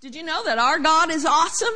Did you know that our God is awesome?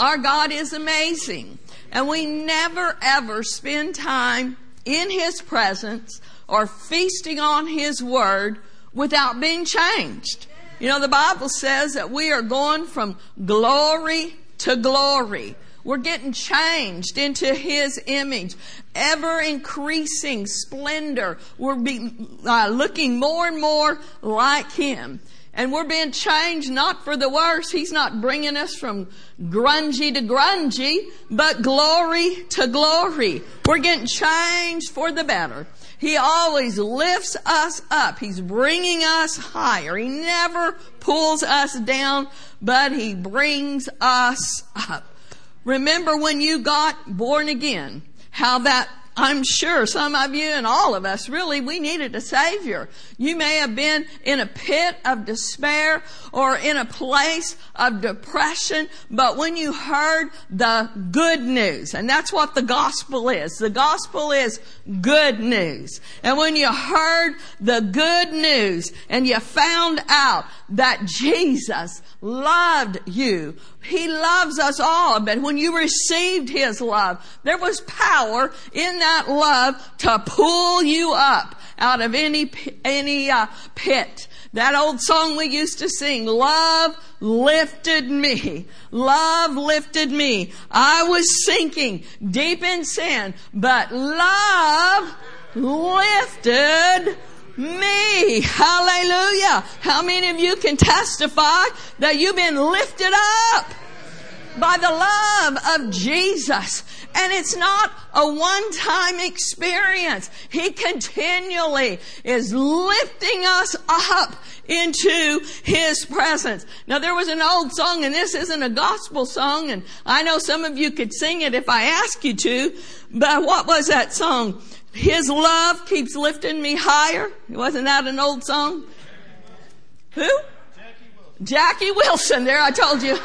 Our God is amazing. And we never ever spend time in His presence or feasting on His Word without being changed. You know, the Bible says that we are going from glory to glory. We're getting changed into His image, ever increasing splendor. We're be, uh, looking more and more like Him. And we're being changed not for the worse. He's not bringing us from grungy to grungy, but glory to glory. We're getting changed for the better. He always lifts us up. He's bringing us higher. He never pulls us down, but He brings us up. Remember when you got born again, how that I'm sure some of you and all of us really, we needed a Savior. You may have been in a pit of despair or in a place of depression, but when you heard the good news, and that's what the gospel is. The gospel is good news. And when you heard the good news and you found out that Jesus loved you. He loves us all. But when you received His love, there was power in that love to pull you up out of any, any uh, pit. That old song we used to sing, love lifted me. Love lifted me. I was sinking deep in sin, but love lifted me. Hallelujah. How many of you can testify that you've been lifted up by the love of Jesus? And it's not a one-time experience. He continually is lifting us up into His presence. Now there was an old song and this isn't a gospel song and I know some of you could sing it if I ask you to, but what was that song? His love keeps lifting me higher. Wasn't that an old song? Who? Jackie Wilson. There, I told you.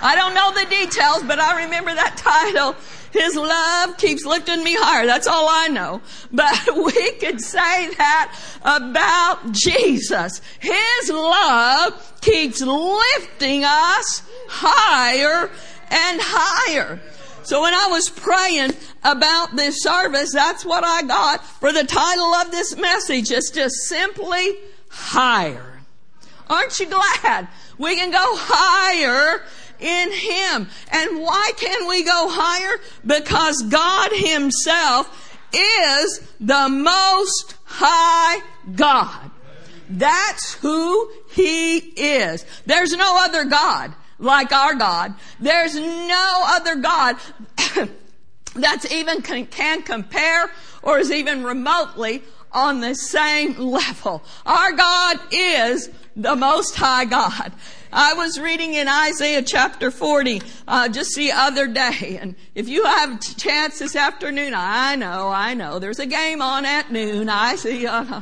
I don't know the details, but I remember that title. His love keeps lifting me higher. That's all I know. But we could say that about Jesus. His love keeps lifting us higher and higher. So when I was praying about this service, that's what I got for the title of this message. It's just simply higher. Aren't you glad we can go higher in Him? And why can we go higher? Because God Himself is the most high God. That's who He is. There's no other God like our God. There's no other God that's even can, can compare or is even remotely on the same level. Our God is the most high God. I was reading in Isaiah chapter 40 uh, just the other day, and if you have a chance this afternoon, I know, I know, there's a game on at noon. I see. Uh,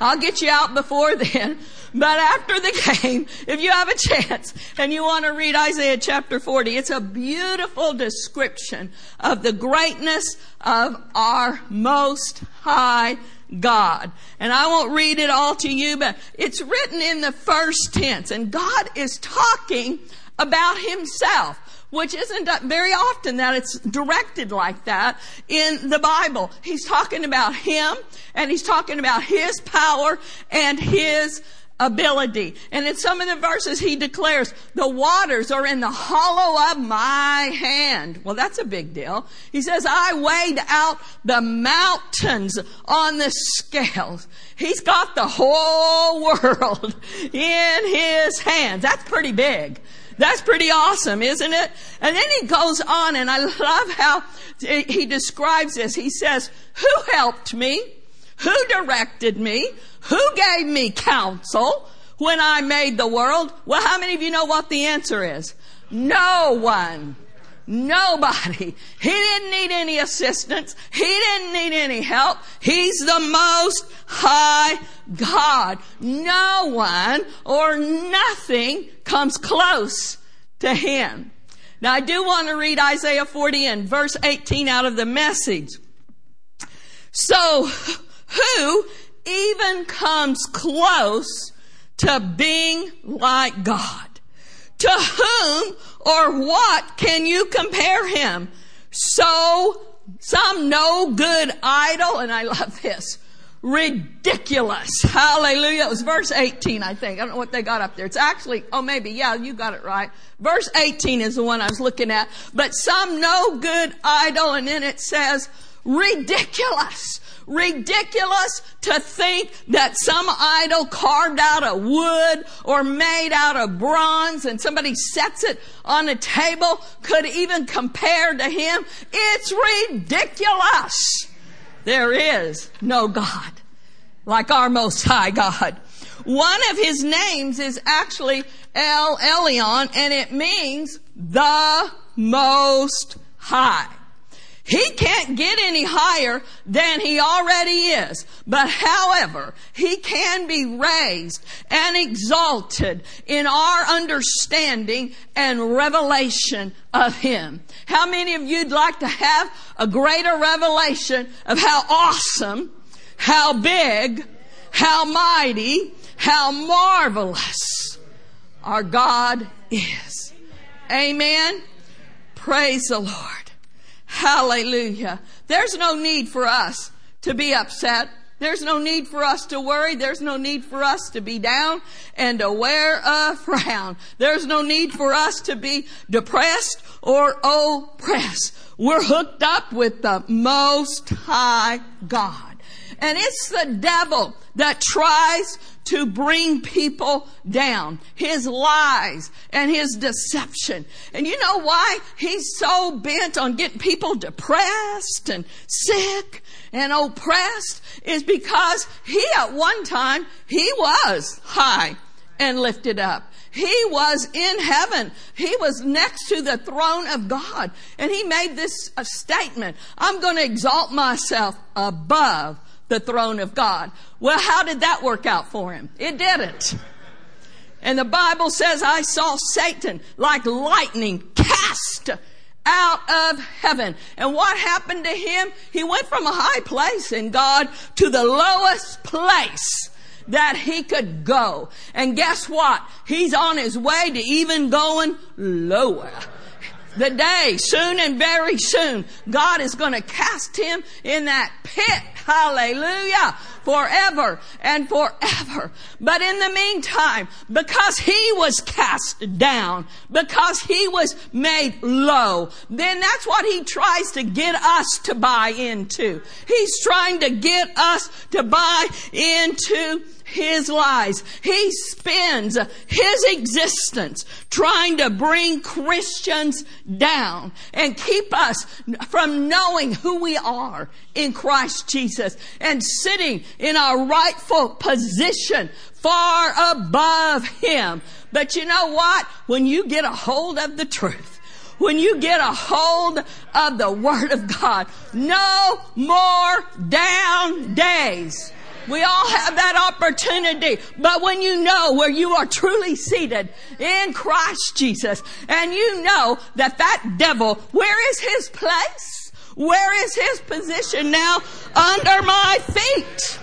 I'll get you out before then. But after the game, if you have a chance and you want to read Isaiah chapter 40, it's a beautiful description of the greatness of our most high God. And I won't read it all to you, but it's written in the first tense and God is talking about himself which isn't very often that it's directed like that in the Bible. He's talking about Him and He's talking about His power and His ability. And in some of the verses he declares, the waters are in the hollow of my hand. Well, that's a big deal. He says, I weighed out the mountains on the scales. He's got the whole world in his hands. That's pretty big. That's pretty awesome, isn't it? And then he goes on and I love how he describes this. He says, who helped me? Who directed me? Who gave me counsel when I made the world? Well, how many of you know what the answer is? No one. Nobody. He didn't need any assistance. He didn't need any help. He's the most high God. No one or nothing comes close to Him. Now I do want to read Isaiah 40 and verse 18 out of the message. So, who even comes close to being like God. To whom or what can you compare him? So some no good idol, and I love this, ridiculous. Hallelujah. It was verse 18, I think. I don't know what they got up there. It's actually, oh, maybe, yeah, you got it right. Verse 18 is the one I was looking at. But some no good idol, and then it says, ridiculous. Ridiculous to think that some idol carved out of wood or made out of bronze and somebody sets it on a table could even compare to him. It's ridiculous. There is no God like our most high God. One of his names is actually El Elyon and it means the most high. He can't get any higher than he already is. But however, he can be raised and exalted in our understanding and revelation of him. How many of you'd like to have a greater revelation of how awesome, how big, how mighty, how marvelous our God is? Amen. Praise the Lord. Hallelujah. There's no need for us to be upset. There's no need for us to worry. There's no need for us to be down and to wear a frown. There's no need for us to be depressed or oppressed. We're hooked up with the Most High God. And it's the devil that tries to bring people down. His lies and his deception. And you know why he's so bent on getting people depressed and sick and oppressed is because he at one time, he was high and lifted up. He was in heaven. He was next to the throne of God. And he made this statement. I'm going to exalt myself above the throne of God. Well, how did that work out for him? It didn't. And the Bible says, I saw Satan like lightning cast out of heaven. And what happened to him? He went from a high place in God to the lowest place that he could go. And guess what? He's on his way to even going lower the day, soon and very soon, God is going to cast him in that pit. Hallelujah. Forever and forever. But in the meantime, because he was cast down, because he was made low, then that's what he tries to get us to buy into. He's trying to get us to buy into his lies. He spends his existence trying to bring Christians down and keep us from knowing who we are in Christ Jesus and sitting in our rightful position far above him. But you know what? When you get a hold of the truth, when you get a hold of the Word of God, no more down days. We all have that opportunity. But when you know where you are truly seated in Christ Jesus and you know that that devil, where is his place? Where is his position now? Under my feet.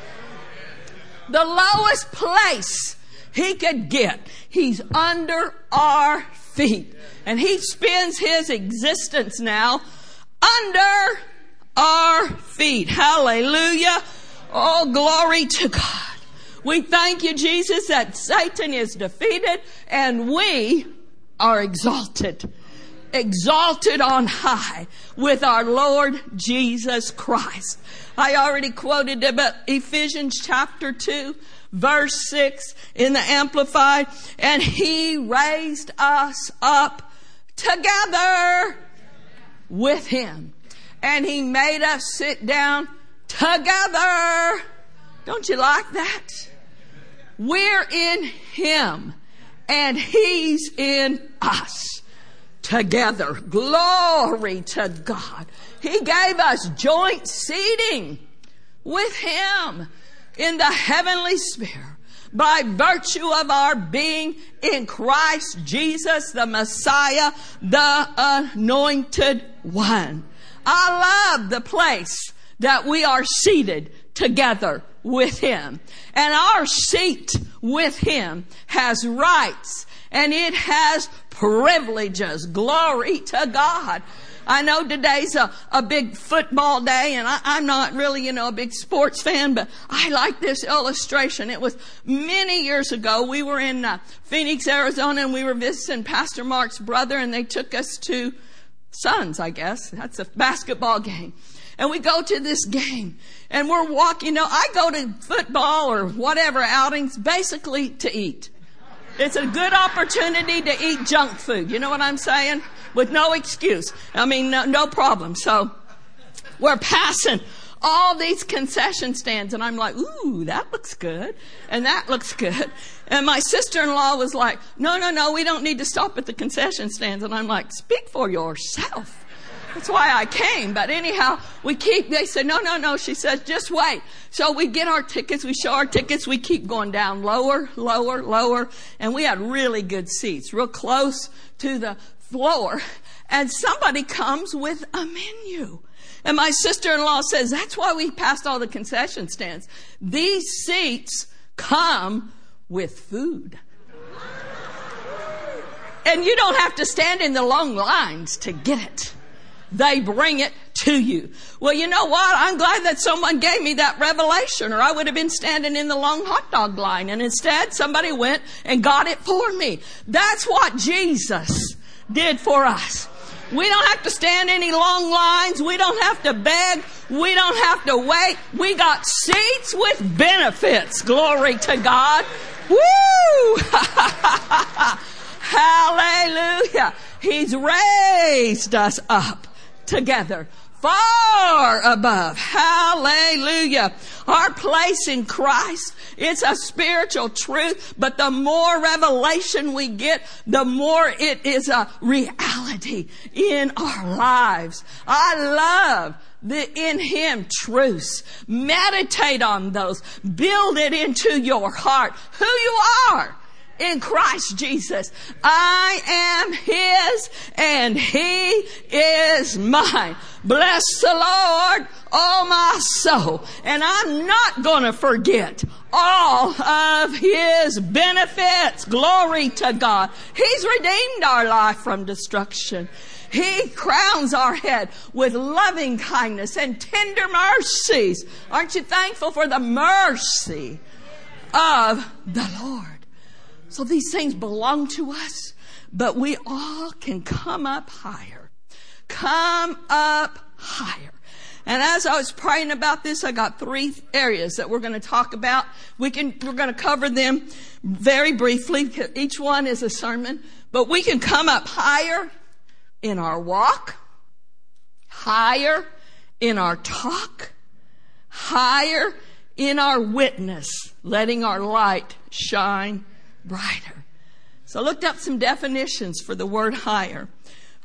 The lowest place he could get. He's under our feet. And he spends his existence now under our feet. Hallelujah. Oh, glory to God. We thank you, Jesus, that Satan is defeated and we are exalted. Exalted on high with our Lord Jesus Christ. I already quoted about Ephesians chapter 2, verse 6 in the Amplified. And He raised us up together with Him. And He made us sit down together. Don't you like that? We're in Him and He's in us together. Glory to God. He gave us joint seating with Him in the heavenly sphere by virtue of our being in Christ Jesus, the Messiah, the anointed one. I love the place that we are seated together with Him. And our seat with Him has rights and it has privileges. Glory to God. I know today's a, a big football day and I, I'm not really, you know, a big sports fan, but I like this illustration. It was many years ago. We were in uh, Phoenix, Arizona and we were visiting Pastor Mark's brother and they took us to Suns, I guess. That's a basketball game. And we go to this game and we're walking, you know, I go to football or whatever outings basically to eat. It's a good opportunity to eat junk food. You know what I'm saying? With no excuse. I mean, no, no problem. So we're passing all these concession stands and I'm like, ooh, that looks good. And that looks good. And my sister-in-law was like, no, no, no, we don't need to stop at the concession stands. And I'm like, speak for yourself. That's why I came. But anyhow, we keep, they said, no, no, no. She says, just wait. So we get our tickets, we show our tickets, we keep going down lower, lower, lower. And we had really good seats, real close to the floor. And somebody comes with a menu. And my sister-in-law says, that's why we passed all the concession stands. These seats come with food. And you don't have to stand in the long lines to get it. They bring it to you. Well, you know what? I'm glad that someone gave me that revelation or I would have been standing in the long hot dog line and instead somebody went and got it for me. That's what Jesus did for us. We don't have to stand any long lines. We don't have to beg. We don't have to wait. We got seats with benefits. Glory to God. Woo! Hallelujah. He's raised us up together far above. Hallelujah. Our place in Christ, it's a spiritual truth, but the more revelation we get, the more it is a reality in our lives. I love the in Him truths. Meditate on those. Build it into your heart. Who you are in Christ Jesus. I am His and He is mine. Bless the Lord, oh my soul. And I'm not gonna forget all of His benefits. Glory to God. He's redeemed our life from destruction. He crowns our head with loving kindness and tender mercies. Aren't you thankful for the mercy of the Lord? So these things belong to us, but we all can come up higher. Come up higher. And as I was praying about this, I got three areas that we're going to talk about. We can, we're going to cover them very briefly. Each one is a sermon, but we can come up higher in our walk, higher in our talk, higher in our witness, letting our light shine brighter. So I looked up some definitions for the word higher.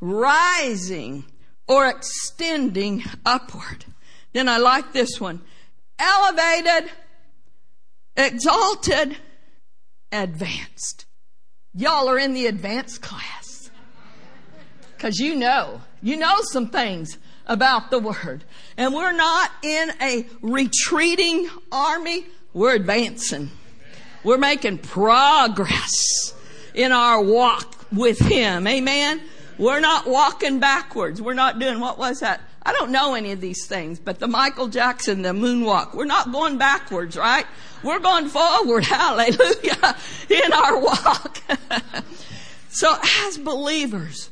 Rising or extending upward. Then I like this one. Elevated, exalted, advanced. Y'all are in the advanced class. Cause you know, you know some things about the word. And we're not in a retreating army, we're advancing. We're making progress in our walk with Him. Amen. We're not walking backwards. We're not doing, what was that? I don't know any of these things, but the Michael Jackson, the moonwalk, we're not going backwards, right? We're going forward. Hallelujah. In our walk. so as believers,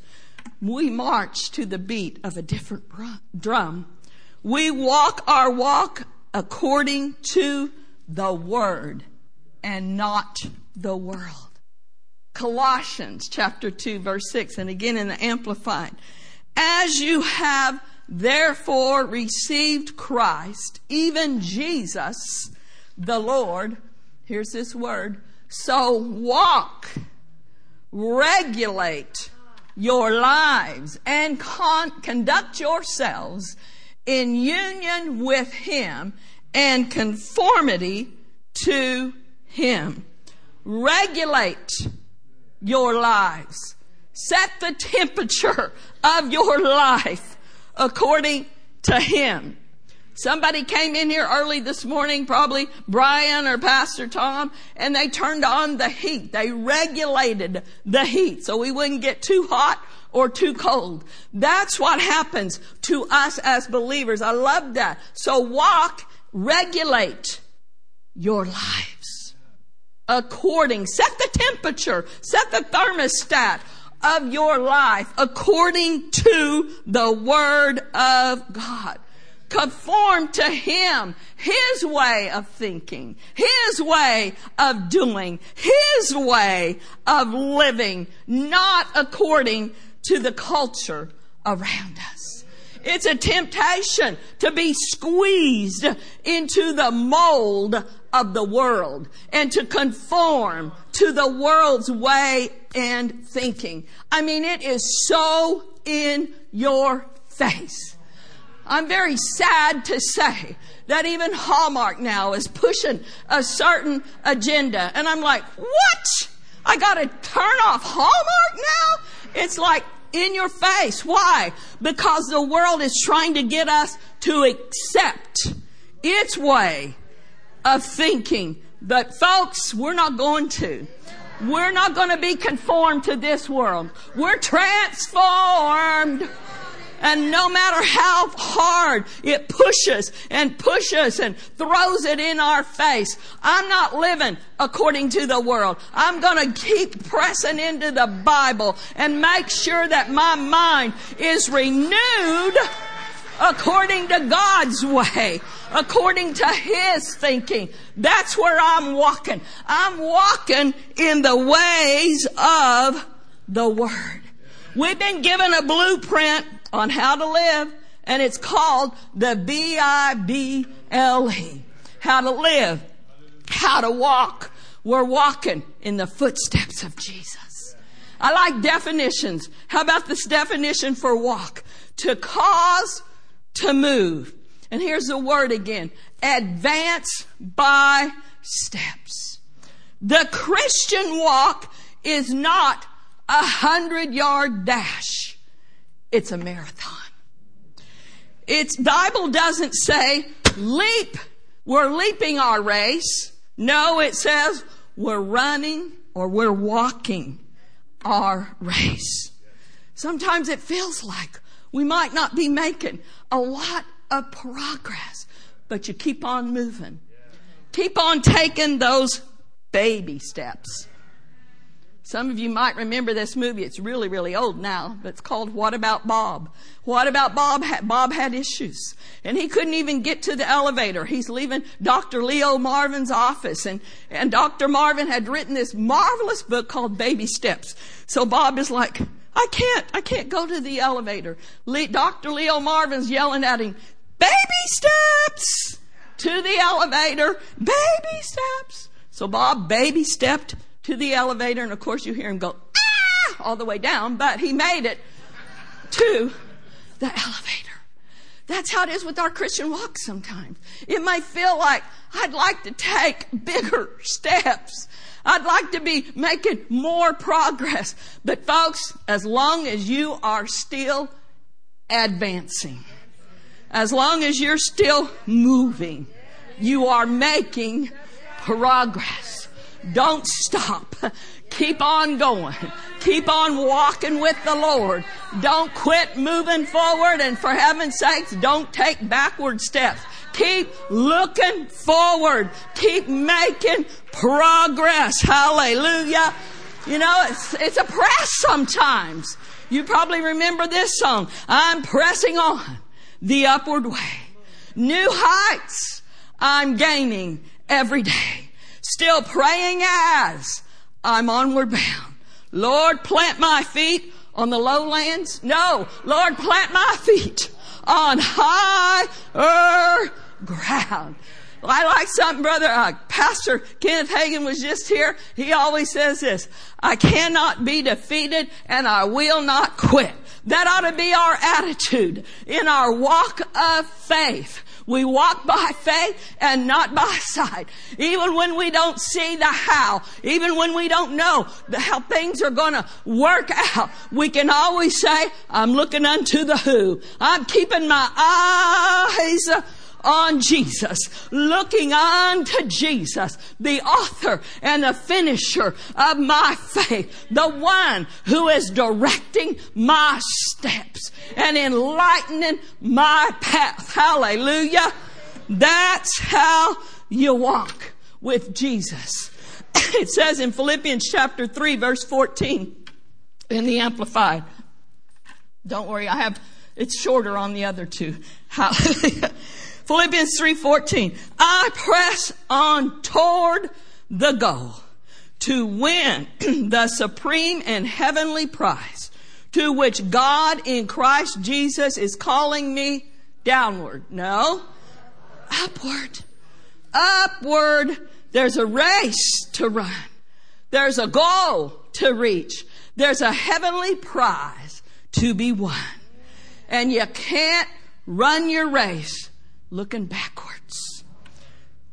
we march to the beat of a different drum. We walk our walk according to the word and not the world. Colossians chapter 2 verse 6 and again in the Amplified. As you have therefore received Christ, even Jesus, the Lord, here's this word, so walk, regulate your lives and con- conduct yourselves in union with Him and conformity to him. Regulate your lives. Set the temperature of your life according to Him. Somebody came in here early this morning, probably Brian or Pastor Tom, and they turned on the heat. They regulated the heat so we wouldn't get too hot or too cold. That's what happens to us as believers. I love that. So walk, regulate your lives according, set the temperature, set the thermostat of your life according to the Word of God. Conform to Him, His way of thinking, His way of doing, His way of living, not according to the culture around us. It's a temptation to be squeezed into the mold of the world and to conform to the world's way and thinking. I mean, it is so in your face. I'm very sad to say that even Hallmark now is pushing a certain agenda. And I'm like, what? I gotta turn off Hallmark now? It's like in your face. Why? Because the world is trying to get us to accept its way of thinking. But folks, we're not going to. We're not going to be conformed to this world. We're transformed. And no matter how hard it pushes and pushes and throws it in our face, I'm not living according to the world. I'm going to keep pressing into the Bible and make sure that my mind is renewed according to God's way, according to His thinking. That's where I'm walking. I'm walking in the ways of the Word. We've been given a blueprint on how to live, and it's called the B-I-B-L-E. How to live, how to walk. We're walking in the footsteps of Jesus. I like definitions. How about this definition for walk? To cause to move. And here's the word again. Advance by steps. The Christian walk is not a hundred yard dash. It's a marathon. Its Bible doesn't say leap. We're leaping our race. No, it says we're running or we're walking our race. Sometimes it feels like we might not be making a lot of progress, but you keep on moving. Keep on taking those baby steps. Some of you might remember this movie. It's really, really old now, but it's called What About Bob? What About Bob? Bob had issues and he couldn't even get to the elevator. He's leaving Dr. Leo Marvin's office and, and Dr. Marvin had written this marvelous book called Baby Steps. So Bob is like, I can't, I can't go to the elevator. Le- Dr. Leo Marvin's yelling at him, baby steps to the elevator, baby steps. So Bob baby stepped to the elevator, and of course you hear him go, ah, all the way down, but he made it to the elevator. That's how it is with our Christian walk sometimes. It may feel like I'd like to take bigger steps. I'd like to be making more progress. But folks, as long as you are still advancing, as long as you're still moving, you are making progress. Don't stop. Keep on going. Keep on walking with the Lord. Don't quit moving forward and for heaven's sakes, don't take backward steps. Keep looking forward. Keep making progress. Hallelujah. You know, it's, it's a press sometimes. You probably remember this song. I'm pressing on the upward way. New heights I'm gaining every day. Still praying as I'm onward bound. Lord, plant my feet on the lowlands. No, Lord, plant my feet on higher ground. I like something, brother. Uh, Pastor Kenneth Hagin was just here. He always says this: "I cannot be defeated, and I will not quit." That ought to be our attitude in our walk of faith. We walk by faith and not by sight. Even when we don't see the how, even when we don't know how things are going to work out, we can always say, I'm looking unto the who. I'm keeping my eyes on Jesus, looking unto Jesus, the author and the finisher of my faith, the one who is directing my steps and enlightening my path. Hallelujah. That's how you walk with Jesus. It says in Philippians chapter 3 verse 14 in the Amplified. Don't worry, I have, it's shorter on the other two. Philippians 3:14. I press on toward the goal to win the supreme and heavenly prize to which God in Christ Jesus is calling me downward. No, upward. Upward. There's a race to run. There's a goal to reach. There's a heavenly prize to be won. And you can't run your race looking backwards.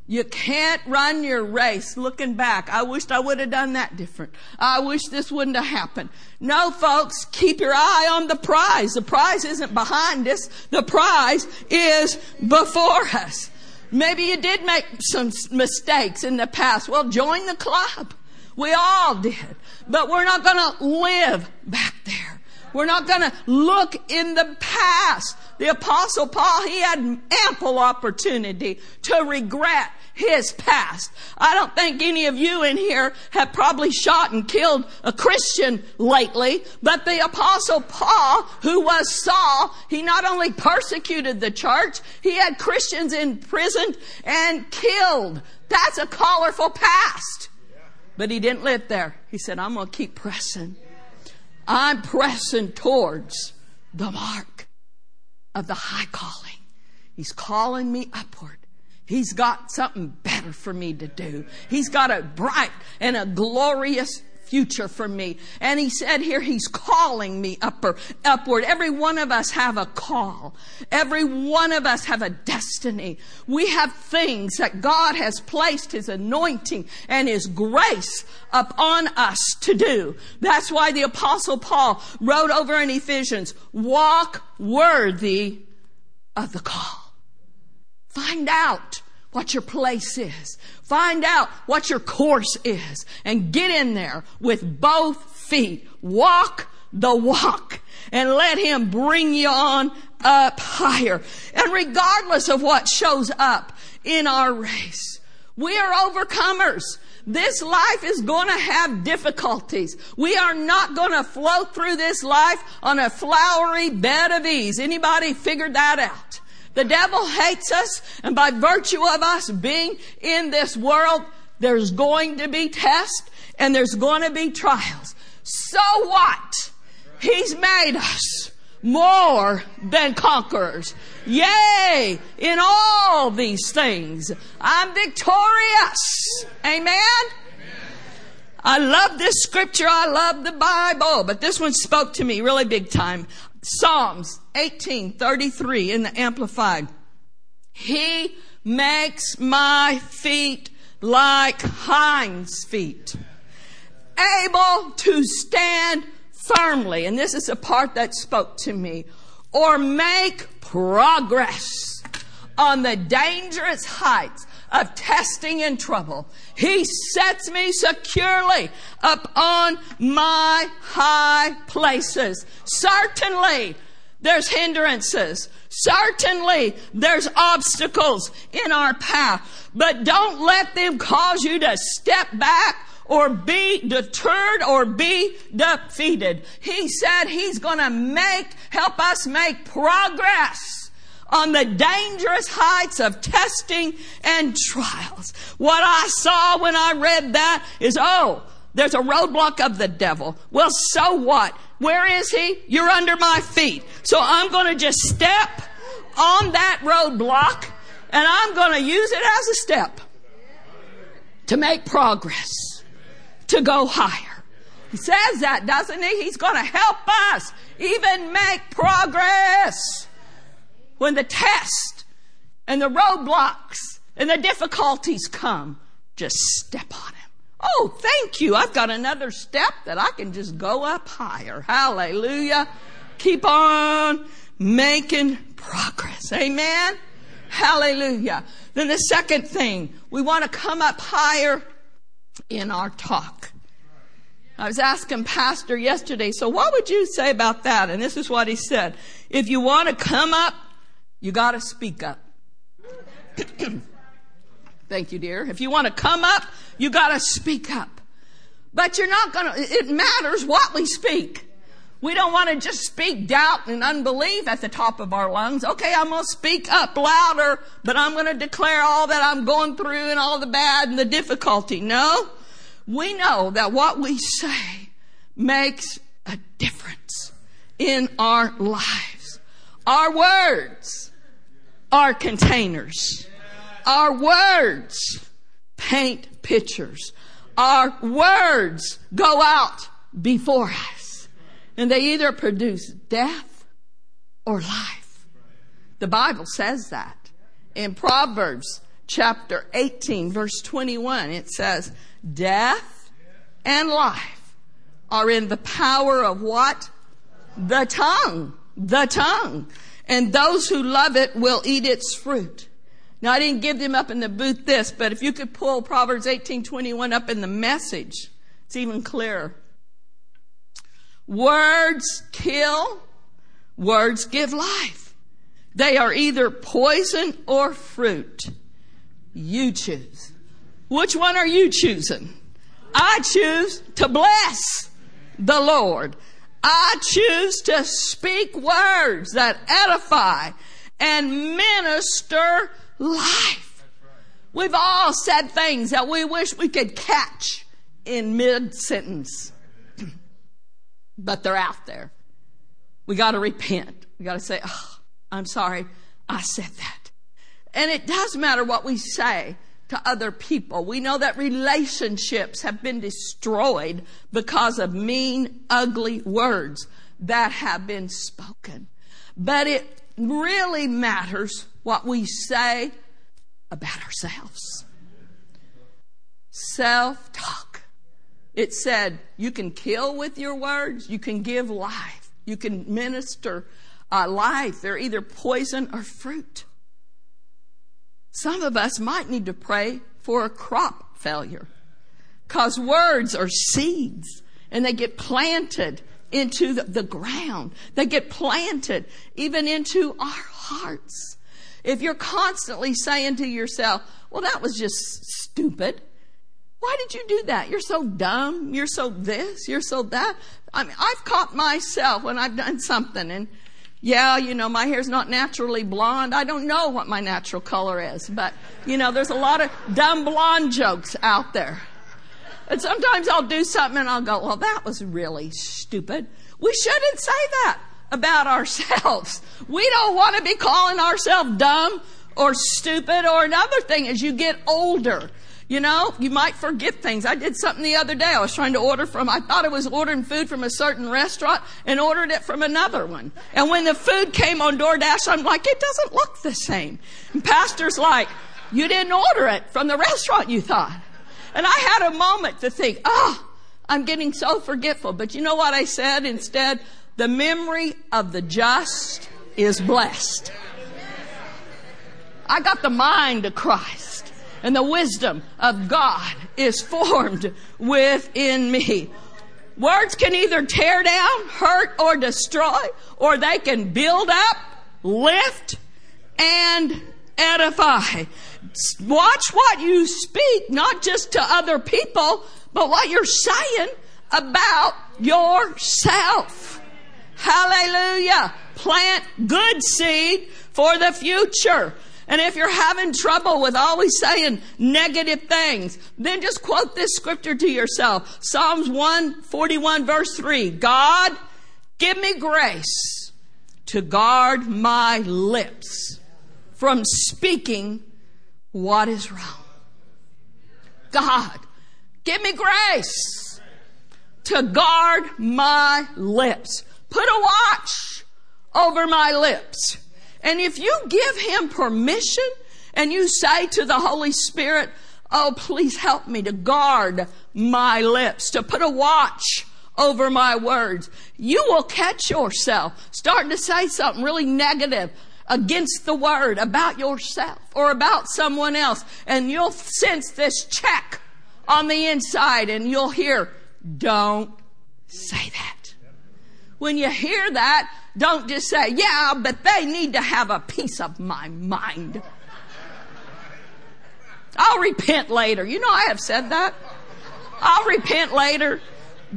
You can't run your race looking back. I wished I would have done that different. I wish this wouldn't have happened. No, folks, keep your eye on the prize. The prize isn't behind us. The prize is before us. Maybe you did make some mistakes in the past. Well, join the club. We all did. But we're not going to live back there. We're not going to look in the past. The apostle Paul, he had ample opportunity to regret his past. I don't think any of you in here have probably shot and killed a Christian lately, but the apostle Paul, who was Saul, he not only persecuted the church, he had Christians imprisoned and killed. That's a colorful past. But he didn't live there. He said, I'm going to keep pressing. I'm pressing towards the mark of the high calling. He's calling me upward. He's got something better for me to do. He's got a bright and a glorious future for me. And he said here, he's calling me upper, upward. Every one of us have a call. Every one of us have a destiny. We have things that God has placed his anointing and his grace upon us to do. That's why the apostle Paul wrote over in Ephesians, walk worthy of the call. Find out what your place is. Find out what your course is and get in there with both feet. Walk the walk and let him bring you on up higher. And regardless of what shows up in our race, we are overcomers. This life is going to have difficulties. We are not going to float through this life on a flowery bed of ease. Anybody figured that out? The devil hates us, and by virtue of us being in this world, there's going to be tests and there's going to be trials. So what? He's made us more than conquerors. Yea, in all these things, I'm victorious. Amen? I love this scripture. I love the Bible, but this one spoke to me really big time. Psalms 18:33 in the Amplified. He makes my feet like hinds feet, able to stand firmly. And this is the part that spoke to me. Or make progress on the dangerous heights of testing and trouble. He sets me securely upon my high places. Certainly, there's hindrances. Certainly, there's obstacles in our path. But don't let them cause you to step back or be deterred or be defeated. He said he's going to make, help us make progress on the dangerous heights of testing and trials. What I saw when I read that is, oh, there's a roadblock of the devil. Well, so what? Where is he? You're under my feet. So I'm going to just step on that roadblock and I'm going to use it as a step to make progress, to go higher. He says that, doesn't he? He's going to help us even make progress when the test and the roadblocks and the difficulties come, just step on him. Oh, thank you. I've got another step that I can just go up higher. Hallelujah. Keep on making progress. Amen. Hallelujah. Then the second thing, we want to come up higher in our talk. I was asking Pastor yesterday, so what would you say about that? And this is what he said. If you want to come up, you got to speak up. Thank you, dear. If you want to come up, you got to speak up. But you're not going to, it matters what we speak. We don't want to just speak doubt and unbelief at the top of our lungs. Okay, I'm going to speak up louder, but I'm going to declare all that I'm going through and all the bad and the difficulty. No. We know that what we say makes a difference in our lives. Our words are containers. Our words paint pictures. Our words go out before us. And they either produce death or life. The Bible says that. In Proverbs chapter 18 verse 21, it says, death and life are in the power of what? The tongue. The tongue. And those who love it will eat its fruit. Now I didn't give them up in the booth this, but if you could pull Proverbs 18:21 up in the message, it's even clearer. Words kill, words give life. They are either poison or fruit. You choose. Which one are you choosing? I choose to bless the Lord. I choose to speak words that edify and minister life. We've all said things that we wish we could catch in mid sentence, but they're out there. We got to repent. We got to say, oh, I'm sorry, I said that. And it does matter what we say to other people. We know that relationships have been destroyed because of mean, ugly words that have been spoken. But it really matters what we say about ourselves. Self talk. It said you can kill with your words, you can give life, you can minister uh, life. They're either poison or fruit. Some of us might need to pray for a crop failure because words are seeds and they get planted into the, the, ground. They get planted even into our hearts. If you're constantly saying to yourself, well, that was just stupid. Why did you do that? You're so dumb. You're so this. You're so that. I mean, I've caught myself when I've done something and yeah, you know, my hair's not naturally blonde. I don't know what my natural color is, but you know, there's a lot of dumb blonde jokes out there. And sometimes I'll do something and I'll go, well, that was really stupid. We shouldn't say that about ourselves. We don't want to be calling ourselves dumb or stupid or another thing as you get older. You know, you might forget things. I did something the other day. I was trying to order from, I thought I was ordering food from a certain restaurant and ordered it from another one. And when the food came on DoorDash, I'm like, it doesn't look the same. And pastor's like, you didn't order it from the restaurant you thought. And I had a moment to think, oh, I'm getting so forgetful. But you know what I said instead? The memory of the just is blessed. I got the mind of Christ and the wisdom of God is formed within me. Words can either tear down, hurt, or destroy, or they can build up, lift, and edify. Watch what you speak, not just to other people, but what you're saying about yourself. Hallelujah. Plant good seed for the future. And if you're having trouble with always saying negative things, then just quote this scripture to yourself. Psalms 141 verse 3. God, give me grace to guard my lips from speaking what is wrong. God, give me grace to guard my lips. Put a watch over my lips and if you give him permission and you say to the Holy Spirit, Oh, please help me to guard my lips, to put a watch over my words, you will catch yourself starting to say something really negative against the word about yourself or about someone else and you'll sense this check on the inside and you'll hear, don't say that. When you hear that, don't just say, yeah, but they need to have a piece of my mind. I'll repent later. You know, I have said that. I'll repent later.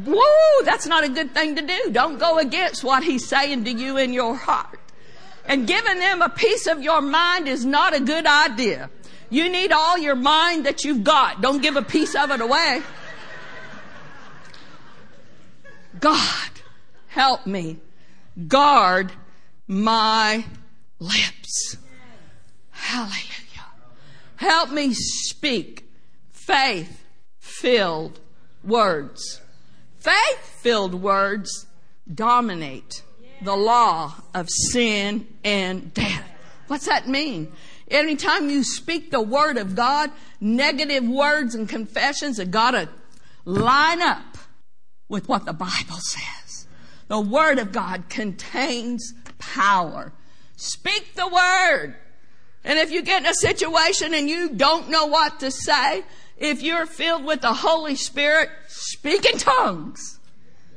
Woo, that's not a good thing to do. Don't go against what he's saying to you in your heart. And giving them a piece of your mind is not a good idea. You need all your mind that you've got. Don't give a piece of it away. God, help me guard my lips. Hallelujah. Help me speak faith filled words. Faith filled words dominate the law of sin and death. What's that mean? Anytime you speak the word of God, negative words and confessions have got to line up with what the Bible says. The word of God contains power. Speak the word. And if you get in a situation and you don't know what to say, if you're filled with the Holy Spirit, speak in tongues.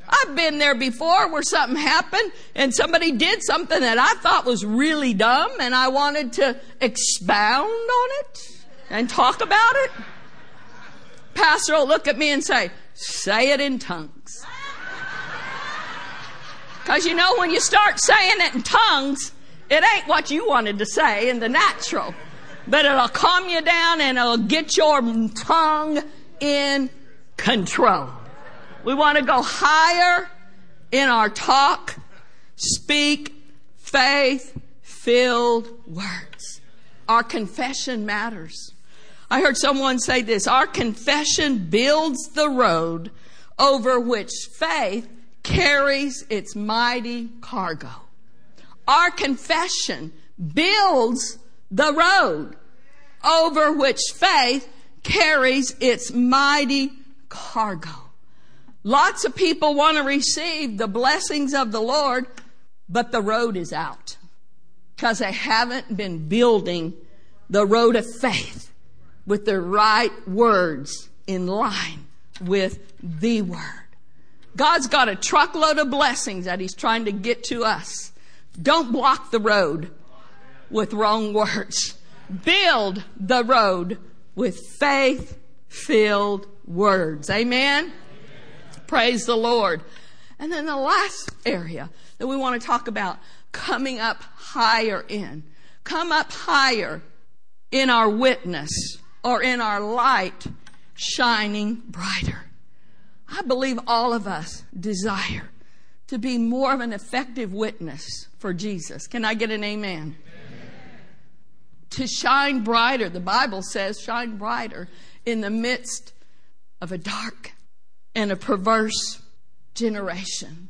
I've been there before where something happened and somebody did something that I thought was really dumb and I wanted to expound on it and talk about it. Pastor will look at me and say, say it in tongues. Cause you know, when you start saying it in tongues, it ain't what you wanted to say in the natural, but it'll calm you down and it'll get your tongue in control. We want to go higher in our talk, speak faith filled words. Our confession matters. I heard someone say this, our confession builds the road over which faith carries its mighty cargo. Our confession builds the road over which faith carries its mighty cargo. Lots of people want to receive the blessings of the Lord, but the road is out because they haven't been building the road of faith with the right words in line with the word. God's got a truckload of blessings that He's trying to get to us. Don't block the road with wrong words. Build the road with faith filled words. Amen? Amen? Praise the Lord. And then the last area that we want to talk about coming up higher in. Come up higher in our witness or in our light shining brighter. I believe all of us desire to be more of an effective witness for Jesus. Can I get an amen? amen? To shine brighter, the Bible says, shine brighter in the midst of a dark and a perverse generation.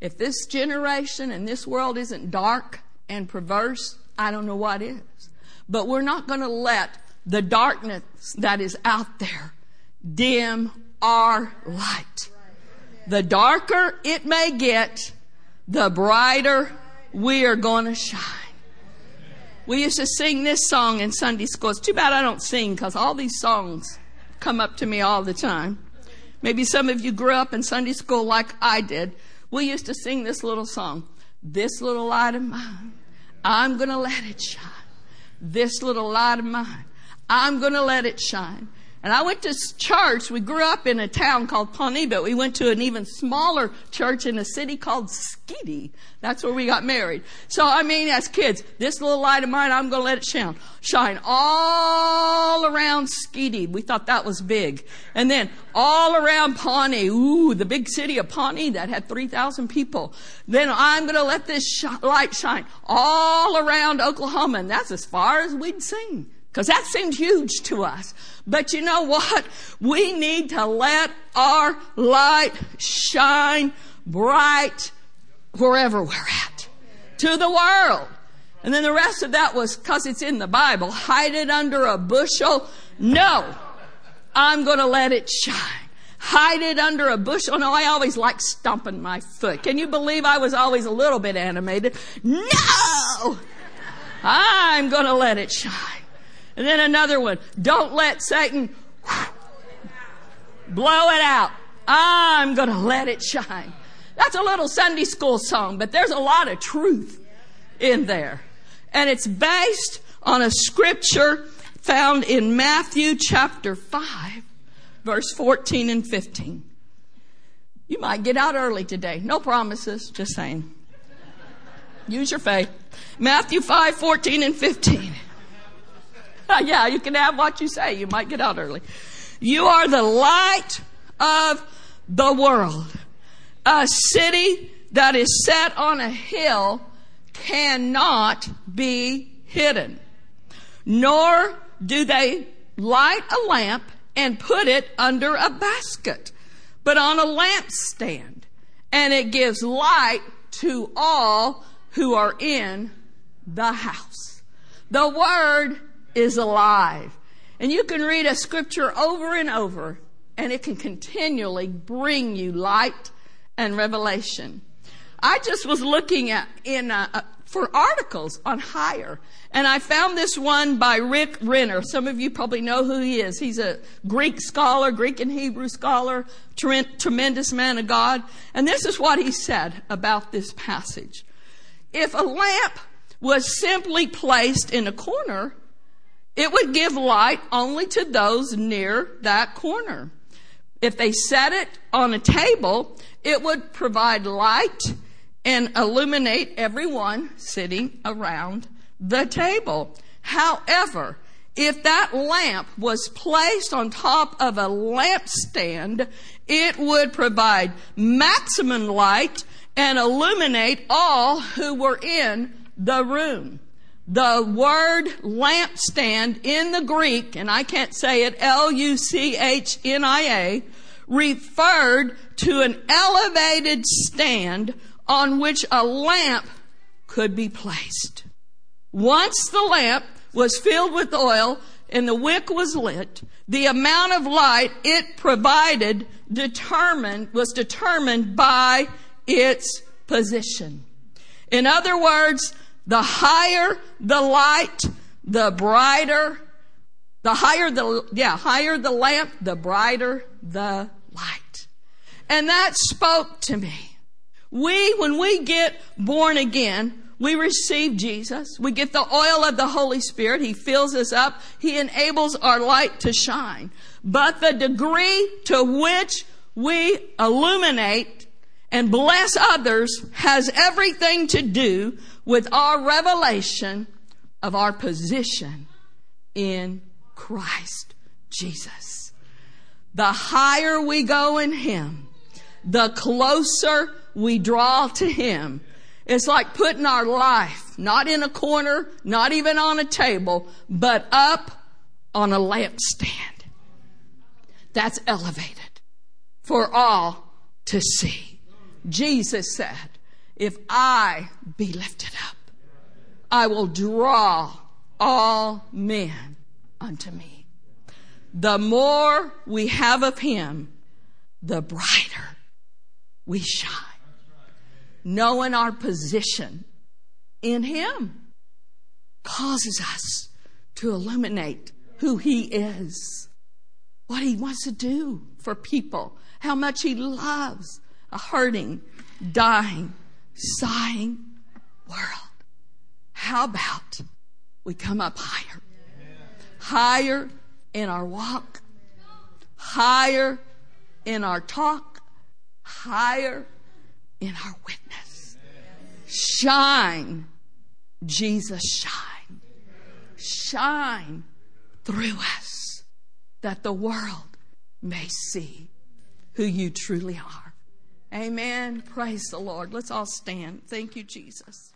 If this generation and this world isn't dark and perverse, I don't know what is. But we're not going to let the darkness that is out there dim our light. The darker it may get, the brighter we are going to shine. We used to sing this song in Sunday school. It's too bad I don't sing because all these songs come up to me all the time. Maybe some of you grew up in Sunday school like I did. We used to sing this little song. This little light of mine, I'm going to let it shine. This little light of mine, I'm going to let it shine. And I went to church. We grew up in a town called Pawnee, but we went to an even smaller church in a city called Skedee. That's where we got married. So, I mean, as kids, this little light of mine, I'm going to let it shine. Shine all around Skedee. We thought that was big. And then all around Pawnee. Ooh, the big city of Pawnee that had 3,000 people. Then I'm going to let this sh- light shine all around Oklahoma. And that's as far as we'd seen. Because that seemed huge to us. But you know what? We need to let our light shine bright wherever we're at. To the world. And then the rest of that was because it's in the Bible. Hide it under a bushel. No. I'm going to let it shine. hide it under a bushel. No, I always like stomping my foot. Can you believe I was always a little bit animated? No! I'm gonna let it shine. And then another one. Don't let Satan blow it out. I'm gonna let it shine. That's a little Sunday school song, but there's a lot of truth in there. And it's based on a scripture found in Matthew chapter 5, verse 14 and 15. You might get out early today. No promises, just saying. Use your faith. Matthew 5, 14 and 15. yeah, you can have what you say. You might get out early. You are the light of the world. A city that is set on a hill cannot be hidden. Nor do they light a lamp and put it under a basket, but on a lampstand. And it gives light to all who are in the house. The word is alive. And you can read a scripture over and over and it can continually bring you light and revelation. I just was looking at in a, a, for articles on higher. And I found this one by Rick Renner. Some of you probably know who he is. He's a Greek scholar, Greek and Hebrew scholar, tremendous man of God. And this is what he said about this passage. If a lamp was simply placed in a corner, it would give light only to those near that corner. If they set it on a table, it would provide light and illuminate everyone sitting around the table. However, if that lamp was placed on top of a lampstand, it would provide maximum light and illuminate all who were in the room. The word lampstand in the Greek, and I can't say it, L-U-C-H-N-I-A, referred to an elevated stand on which a lamp could be placed. Once the lamp was filled with oil and the wick was lit, the amount of light it provided determined, was determined by its position. In other words, the higher the light, the brighter, the higher the, yeah, higher the lamp, the brighter the light. And that spoke to me. We, when we get born again, we receive Jesus. We get the oil of the Holy Spirit. He fills us up. He enables our light to shine. But the degree to which we illuminate and bless others has everything to do with our revelation of our position in Christ Jesus. The higher we go in Him, the closer we draw to Him. It's like putting our life not in a corner, not even on a table, but up on a lampstand. That's elevated for all to see. Jesus said, if I be lifted up, I will draw all men unto me. The more we have of Him, the brighter we shine. Knowing our position in Him causes us to illuminate who He is, what He wants to do for people, how much He loves a hurting, dying, sighing world. How about we come up higher? Higher in our walk, higher in our talk, higher in our witness. Shine, Jesus, shine. Shine through us that the world may see who you truly are. Amen. Praise the Lord. Let's all stand. Thank you, Jesus.